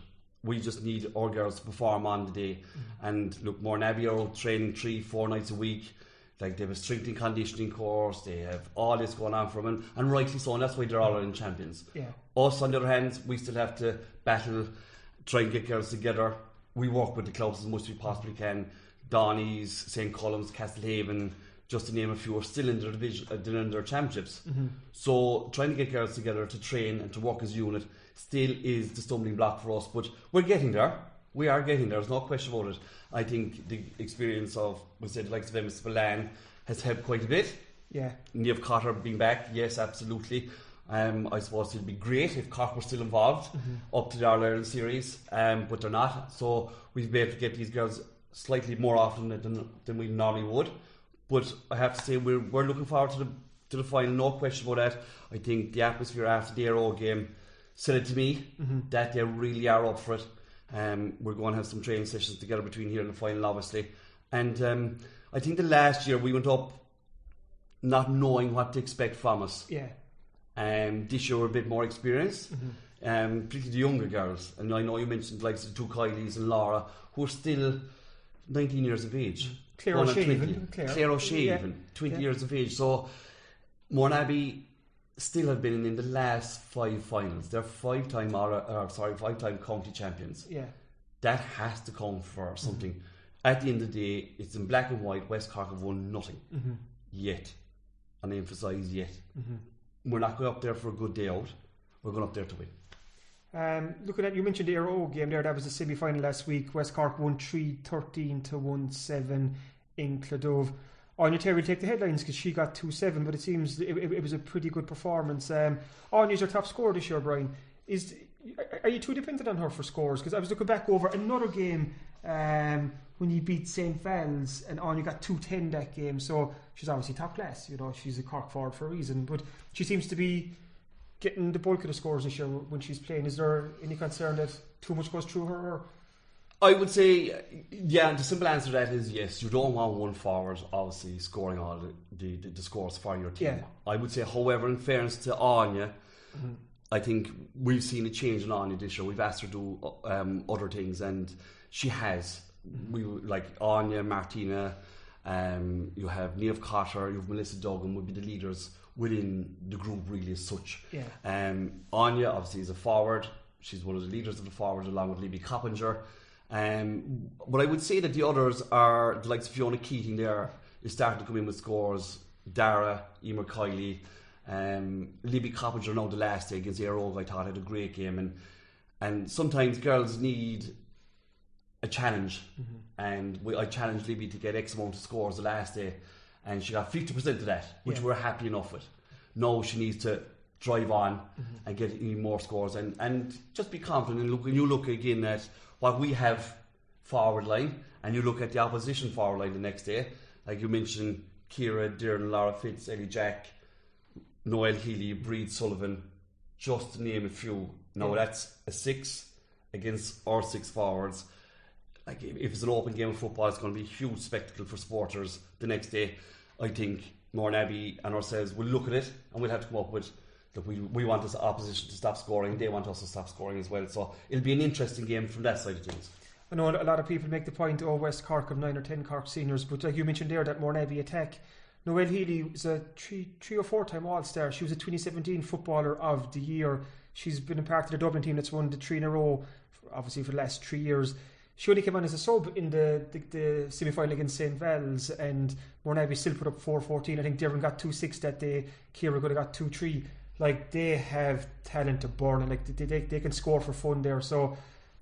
we just need our girls to perform on the day. And look, Mourneabbey are training three, four nights a week. Like they have a strength and conditioning course. They have all this going on for them, and, and rightly so. And that's why they're all Ireland champions. Yeah. Us, on the other hand, we still have to battle, try and get girls together. We work with the clubs as much as we possibly can. Dohenys, St. Colum's, Castlehaven, just to name a few, are still in their division, uh, in their championships. So trying to get girls together to train and to work as a unit still is the stumbling block for us. But we're getting there. We are getting there. There's no question about it. I think the experience of, we said, like of Emma Spillane has helped quite a bit. Yeah. Niamh Cotter being back, yes, absolutely. Um, I suppose it'd be great if Cork were still involved up to the All Ireland series, um, but they're not. So we've been able to get these girls slightly more often than, than we normally would. But I have to say we're, we're looking forward to the to the final, no question about that. I think the atmosphere after the Aero game said it to me that they really are up for it. Um, we're going to have some training sessions together between here and the final, obviously. And um, I think the last year we went up not knowing what to expect from us. Yeah. Um, this year we're a bit more experienced, um, particularly the younger girls. And I know you mentioned like the two Kylies and Laura, who are still 19 years of age. Claire Going on O'Shea 20. even, Claire. Claire O'Shea Yeah. even, 20 Yeah. years of age. So Mourneabbey still have been in the last five finals. They're five-time, or, or uh, sorry, five-time county champions. Yeah. That has to count for something. Mm-hmm. At the end of the day, it's in black and white. West Cork have won nothing mm-hmm. yet, and I emphasise yet. Mm-hmm. We're not going up there for a good day out. We're going up there to win. Um, looking at you mentioned the Aero game there. That was the semi final last week. West Cork won 3 13 to 1 7 in Cladove. Áine Terry take the headlines because she got 2 7, but it seems it, it, it was a pretty good performance. Um, Áine's your top scorer this year, Brian. Is Are you too dependent on her for scores? Because I was looking back over another game um, when you beat St. Val's and Áine got 2 10 that game. So she's obviously top class. You know, she's a Cork forward for a reason. But she seems to be getting the bulk of the scores this year when she's playing. Is there any concern that too much goes through her? Or? I would say, yeah, and the simple answer to that is yes. You don't want one forward, obviously, scoring all the, the, the, scores for your team. Yeah. I would say, however, in fairness to Áine, I think we've seen a change in Áine this year. We've asked her to do um, other things, and she has. We like Áine, Martina. Um, you have Niamh Cotter, you have Melissa Duggan would be the leaders within the group, really, as such. Yeah. Um, Áine obviously is a forward. She's one of the leaders of the forward, along with Libby Coppinger. Um, but I would say that the others are the likes of Fiona Keating. There is starting to come in with scores. Dara, Emer Kiley, um, Libby Coppinger. Now the last day against Aero, I thought had a great game, and and sometimes girls need a challenge. And we, I challenged Libby to get X amount of scores the last day, and she got fifty percent of that, which Yeah. we're happy enough with. Now she needs to drive on and get even more scores, and, and just be confident. And look, when you look again at what we have forward line, and you look at the opposition forward line the next day, like you mentioned, Ciara, Darren, Laura Fitz, Ellie Jack, Noëlle Healy, Breed Sullivan, just to name a few. Now that's a six against our six forwards. Like if if it's an open game of football, it's going to be a huge spectacle for supporters the next day. I think Mourneabbey and ourselves will look at it and we'll have to come up with that we we want this opposition to stop scoring, they want us to stop scoring as well. So it'll be an interesting game from that side of things. I know a lot of people make the point, oh, West Cork have nine or ten Cork seniors, but like you mentioned there, that Mourneabbey attack. Noëlle Healy was a three, three or four time All Star. She was a 2017 Footballer of the Year. She's been a part of the Dublin team that's won the three in a row, obviously for the last three years. She only came on as a sub in the, the, the semi final against St. Val's, and Mourneabbey still put up 4 14. I think Devon got 2 6 that day, Ciara could have got 2 3. Like, they have talent to burn, and like, they, they, they can score for fun there. So,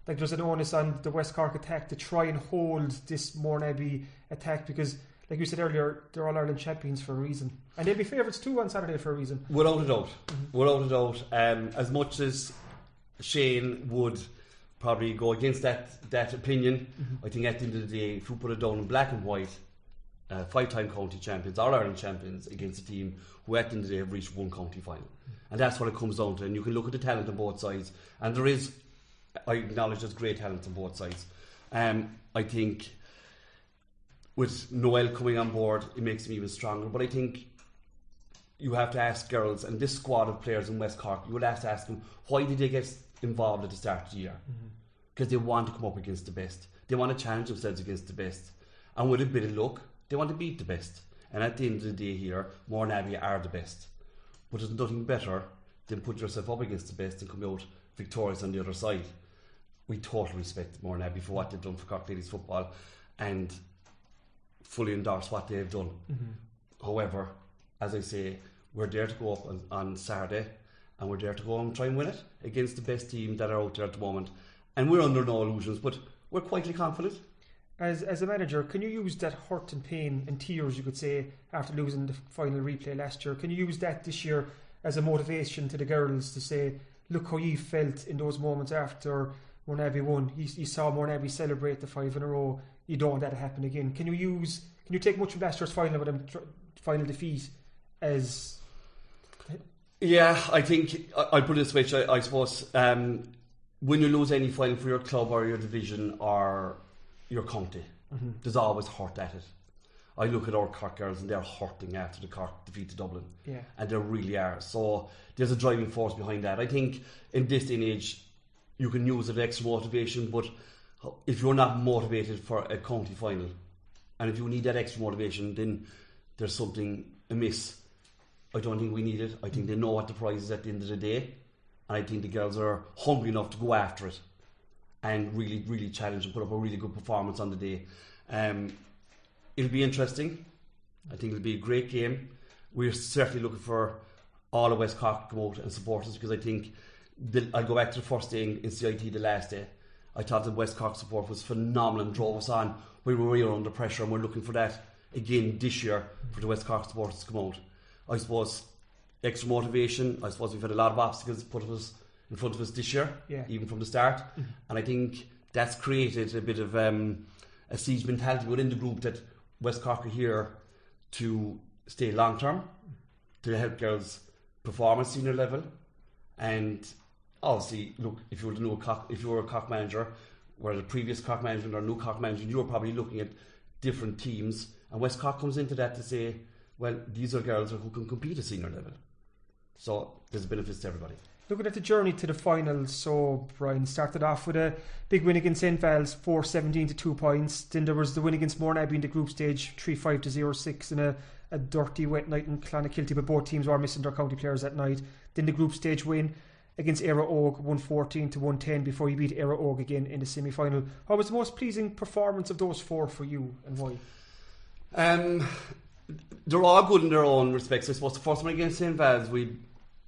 like there's an onus on the West Cork attack to try and hold this Mourneabbey attack because, like you said earlier, they're all Ireland champions for a reason, and they'll be favourites too on Saturday for a reason. Without a doubt. Without a doubt. Um, as much as Shane would probably go against that that opinion, I think at the end of the day, if you put it down in black and white, uh, five-time county champions, All Ireland champions against a team who at the end of the day have reached one county final, and that's what it comes down to. And you can look at the talent on both sides, and there is, I acknowledge, there's great talent on both sides. Um, I think with Noëlle coming on board, it makes him even stronger. But I think you have to ask girls and this squad of players in West Cork, you would have to ask them why did they get involved at the start of the year? Because they want to come up against the best. They want to challenge themselves against the best. And with a bit of luck, they want to beat the best. And at the end of the day here, Mourneabbey are the best. But there's nothing better than put yourself up against the best and come out victorious on the other side. We totally respect Mourneabbey for what they've done for Cork Ladies football and fully endorse what they have done. Mm-hmm. However, as I say, we're there to go up on, on Saturday and we're there to go and try and win it against the best team that are out there at the moment. And we're under no illusions, but we're quietly confident. As as a manager, can you use that hurt and pain and tears you could say after losing the final replay last year? Can you use that this year as a motivation to the girls to say, look how you felt in those moments after Mourneabbey won. You, you saw Mourneabbey celebrate the five in a row. You don't want that to happen again. Can you use? Can you take much from last year's final with them final defeat as Yeah, I think I'll put it this way. I, I suppose um, when you lose any final for your club or your division or your county, Mm-hmm. there's always hurt at it. I look at our Cork girls and they're hurting after the Cork defeat to Dublin. Yeah. And they really are. So there's a driving force behind that. I think in this day and age, you can use it as extra motivation, but if you're not motivated for a county final, and if you need that extra motivation, then there's something amiss. I don't think we need it. I think they know what the prize is at the end of the day. And I think the girls are hungry enough to go after it and really, really challenge and put up a really good performance on the day. Um, it'll be interesting. I think it'll be a great game. We're certainly looking for all of West Cork to come out and support us because I think the, I'll go back to the first day in, in CIT the last day. I thought the West Cork support was phenomenal and drove us on. We were really under pressure and we're looking for that again this year for the West Cork supporters to come out. I suppose extra motivation. I suppose we've had a lot of obstacles put us in front of us this year, Yeah. even from the start. And I think that's created a bit of um, a siege mentality within the group that West Cork are here to stay long term, to help girls perform at senior level. And obviously, look, if you were the new Cork, if you were a Cork manager, where the previous Cork management or new Cork management, you were probably looking at different teams. And West Cork comes into that to say, well, these are girls who can compete at senior level. So there's benefits to everybody. Looking at the journey to the final, so Brian started off with a big win against St. Val's, 4 17 to 2 points. Then there was the win against Mourneabbey in the group stage, 3 5 to 0 6, and a, a dirty wet night in Clonakilty, but both teams were missing their county players that night. Then the group stage win against Éire Óg, 114 to 110 before you beat Éire Óg again in the semi final. What was the most pleasing performance of those four for you and why? Um, they're all good in their own respects. I suppose the first one against St. Val's, we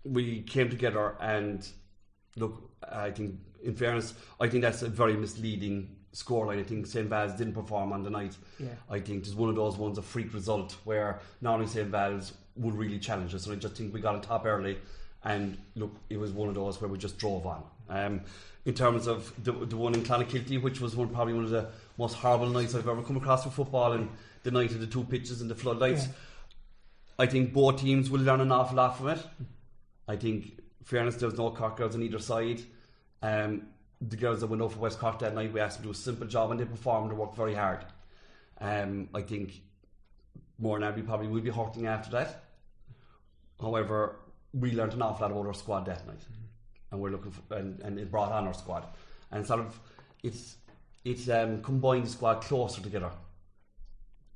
we came together and look. I think, in fairness, I think that's a very misleading scoreline. I think St. Val's didn't perform on the night. Yeah. I think it's one of those ones, a freak result where not only St. Val's would really challenge us, and I just think we got on top early. And look, it was one of those where we just drove on. Um, in terms of the, the one in Clonakilty, which was one probably one of the most horrible nights I've ever come across for football, and the night of the two pitches and the floodlights. Yeah. I think both teams will learn an awful lot from it. I think, fairness, there was no Cork girls on either side. Um, the girls that went over West Cork that night, we asked them to do a simple job and they performed and worked very hard. Um, I think more than Abbey probably will be hurting after that. However, we learned an awful lot about our squad that night, and we're looking for, and, and it brought on our squad, and sort of it's it's um, combined the squad closer together.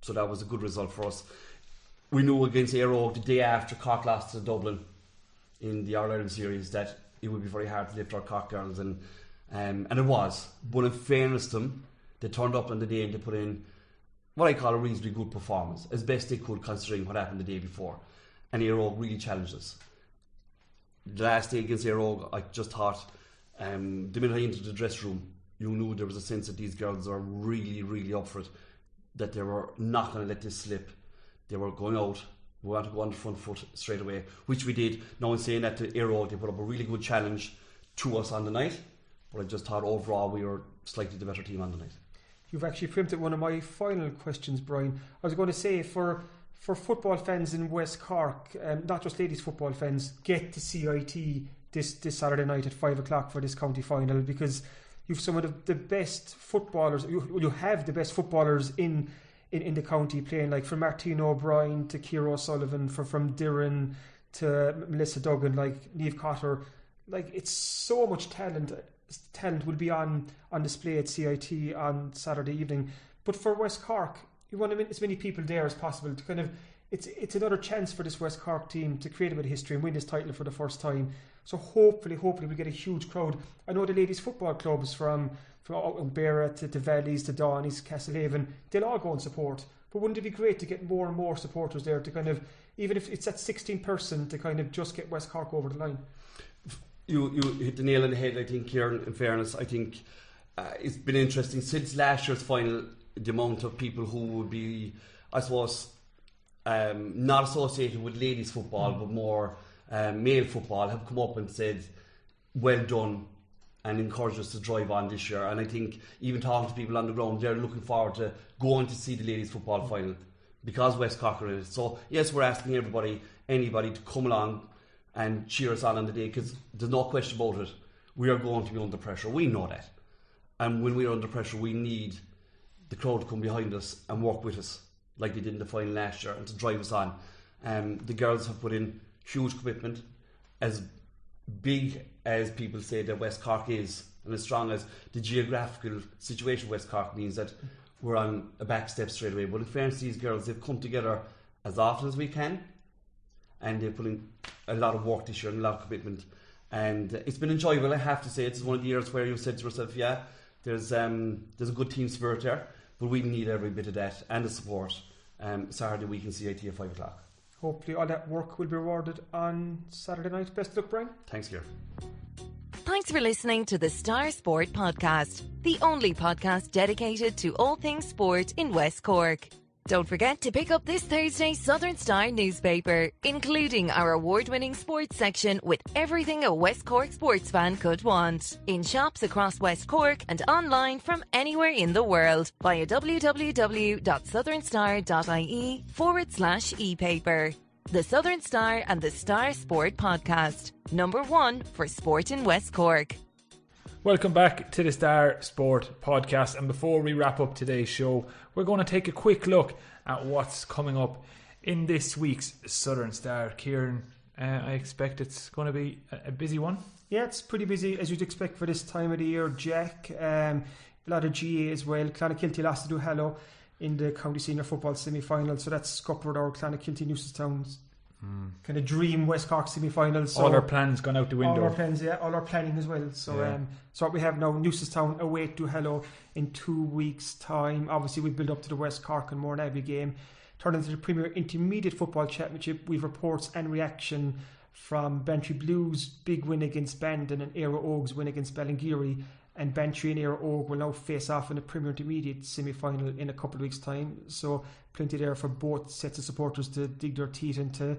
So that was a good result for us. We knew against Aero the day after Cork lost to Dublin in the Ireland series that it would be very hard to lift our Cork girls, and um, and it was. But in fairness to them, they turned up on the day and they put in what I call a reasonably good performance, as best they could considering what happened the day before. And Aero really challenged us. The last day against Aero, I just thought um, the minute I entered the dressing room, you knew there was a sense that these girls are really, really up for it, that they were not going to let this slip. They were going out. We want to go on the front foot straight away, which we did. Now, in saying that, the Aero, they put up a really good challenge to us on the night, but I just thought overall we were slightly the better team on the night. You've actually preempted one of my final questions, Brian. I was going to say for for football fans in West Cork, um, not just ladies football fans, get to CIT this this Saturday night at five o'clock for this county final because you've some of the, the best footballers. You, you have the best footballers in, in in the county playing, like from Martina O'Brien to Ciara O'Sullivan, from from Dirren to Melissa Duggan, like Niamh Cotter. Like it's so much talent talent will be on on display at CIT on Saturday evening. But for West Cork, you want as many people there as possible to kind of it's it's another chance for this West Cork team to create a bit of history and win this title for the first time. So hopefully, hopefully we get a huge crowd. I know the ladies football clubs from from out in to the Valleys to Dohenys, Castlehaven, they'll all go and support. But wouldn't it be great to get more and more supporters there to kind of even if it's at 16 person to kind of just get West Cork over the line? you you hit the nail on the head. I think, here. In fairness, I think uh, it's been interesting since last year's final. The amount of people who would be, I suppose, um, not associated with ladies football, but more um, male football, have come up and said, "Well done." And encouraged us to drive on this year. And I think even talking to people on the ground, they're looking forward to going to see the ladies football final because West Cork are in it. So yes, we're asking everybody, anybody, to come along and cheer us on on the day because there's no question about it. we are going to be under pressure. We know that. And when we're under pressure, we need the crowd to come behind us and work with us, like they did in the final last year, and to drive us on. Um, the girls have put in huge commitment, as big as people say that West Cork is, and as strong as the geographical situation West Cork means that we're on a back step straight away. But in fairness these girls, they've come together as often as we can, and they're putting a lot of work this year and a lot of commitment. And it's been enjoyable, I have to say. It's one of the years where you've said to yourself, yeah, there's um, there's a good team spirit there, but we need every bit of that and the support. Um, Saturday week in CIT at 5 o'clock. Hopefully, all that work will be rewarded on Saturday night. Best of luck, Brian. Thanks, Gear. Thanks for listening to the Star Sport Podcast, the only podcast dedicated to all things sport in West Cork. Don't forget to pick up this Thursday's Southern Star newspaper, including our award winning sports section with everything a West Cork sports fan could want. In shops across West Cork and online from anywhere in the world via www.southernstar.ie forward slash e paper. The Southern Star and the Star Sport Podcast, number one for sport in West Cork. Welcome back to the Star Sport podcast. And before we wrap up today's show, we're going to take a quick look at what's coming up in this week's Southern Star. Kieran, uh, I expect it's going to be a, busy one. Yeah, it's pretty busy as you'd expect for this time of the year, Jack. Um, a lot of GAA as well. Clonakilty lost to Duhallow in the county senior football semi final, so that's scuppered our Clonakilty Newcestown's kind of dream West Cork semi final. So All our plans gone out the window. All our plans, yeah, all our planning as well. So, Yeah. um, so what we have now, Newcestown away to Duhallow in two weeks' time. Obviously, we build up to the West Cork and Mourneabbey game. Turn into the Premier Intermediate Football Championship. We've reports and reaction from Bantry Blues' big win against Bandon and Éire Óg's win against Ballingeary. And Bantry and Oak will now face off in the Premier Intermediate semi final in a couple of weeks' time. So, plenty there for both sets of supporters to dig their teeth into.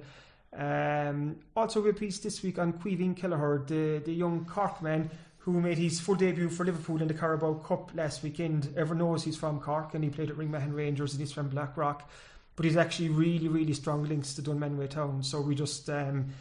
Um, also, we piece this week on Caoimhín Kelleher, the, the young Cork man who made his full debut for Liverpool in the Carabao Cup last weekend. Everyone knows he's from Cork and he played at Ringmahon Rangers and he's from Blackrock. But he's actually really, really strong links to Dunmanway Town. So we just um,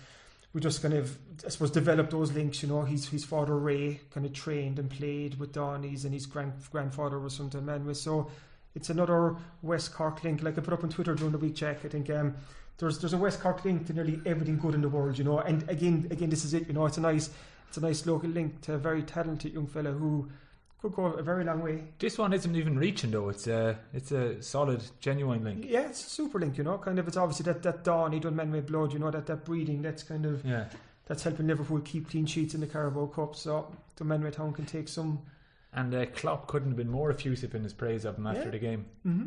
we just kind of, I suppose, developed those links. You know, his his father Ray kind of trained and played with Dohenys, and his grand grandfather was from Dunmanway. So it's another West Cork link. Like I put up on Twitter during the week, Jack. I think um, there's there's a West Cork link to nearly everything good in the world. You know, and again, again, this is it. You know, it's a nice it's a nice local link to a very talented young fella who could go a very long way. This one isn't even reaching though. It's a it's a solid, genuine link. Yeah, it's a super link. You know, kind of. It's obviously that that dawn, Edwin men with blood. You know, that that breeding. That's kind of Yeah. that's helping Liverpool keep clean sheets in the Carabao Cup. So Dunmanway Town can take some. And uh, Klopp couldn't have been more effusive in his praise of him after Yeah. the game. Mm-hmm.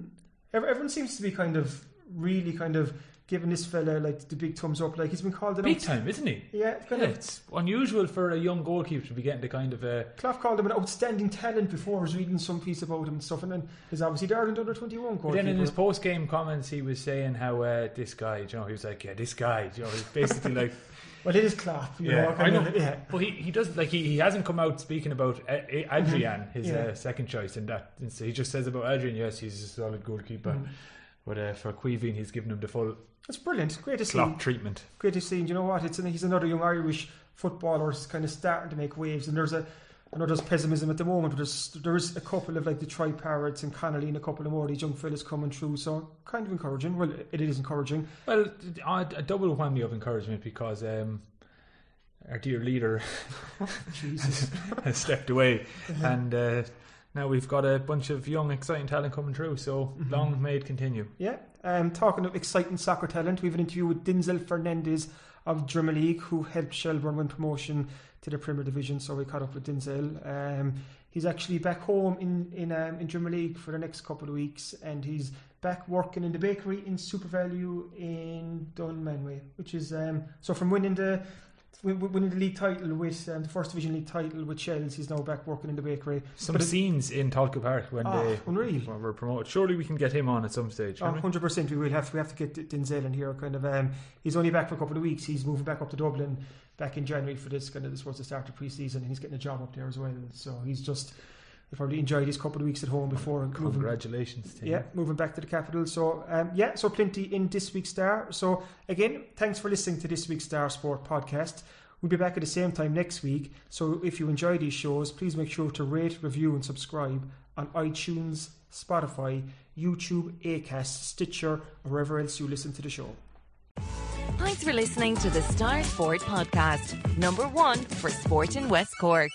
Everyone seems to be kind of really kind of giving this fella like the big thumbs up. Like he's been called an Big time, isn't he? Yeah, kind Yeah, of. it's unusual for a young goalkeeper to be getting the kind of uh, Clough called him an outstanding talent before. I was reading some piece about him and stuff, and then he's obviously the Ireland under twenty one goalkeeper. then in his post game comments, he was saying how uh, this guy, you know, he was like, yeah, this guy, you know, he's basically like, well, it is. You yeah, know, I know. of, yeah. But he, he does like he, he hasn't come out speaking about uh, uh, Adrian, his Mm-hmm. Yeah. uh, second choice, and that. instance. He just says about Adrian, yes, he's a solid goalkeeper, Mm-hmm. But uh, for Caoimhín, he's given him the full That's brilliant. Great to see. Klopp treatment. Great to see. And you know what? It's an, he's another young Irish footballer who's kind of starting to make waves. And there's a I know there's pessimism at the moment, but there's there's a couple of like the Troy Parrotts and Connolly and a couple of more of these young fellas coming through. So kind of encouraging. Well, it is encouraging. Well, a a double whammy of encouragement because um, our dear leader Jesus. has stepped away, and uh, now we've got a bunch of young, exciting talent coming through. So Mm-hmm. long may it continue. Yeah. Um, talking of exciting soccer talent, we have an interview with Denzel Fernandez of Drimoleague, who helped Shelbourne win promotion to the Premier Division. So we caught up with Denzel. Um, he's actually back home in in um, in Drimoleague for the next couple of weeks, and he's back working in the bakery in SuperValu in Dunmanway, which is um, so from winning the winning the league title with um, the first division league title with Shels, he's now back working in the bakery. Some But scenes in Tolka Park when Ah, they unreal. when were promoted. Surely we can get him on at some stage. Oh, hundred percent. We will have we have to get Denzel in here. Kind of. Um, he's only back for a couple of weeks. He's moving back up to Dublin back in January for this kind of this was the start of pre-season, and he's getting a job up there as well. So he's just he probably enjoyed his couple of weeks at home before and moving. Congratulations to Yeah, him. moving back to the capital. So um, yeah, so plenty in this week's Star. So again, thanks for listening to this week's Star Sport podcast. We'll be back at the same time next week. So if you enjoy these shows, please make sure to rate, review, and subscribe on iTunes, Spotify, YouTube, Acast, Stitcher, or wherever else you listen to the show. Thanks for listening to the Star Sport Podcast, number one for sport in West Cork.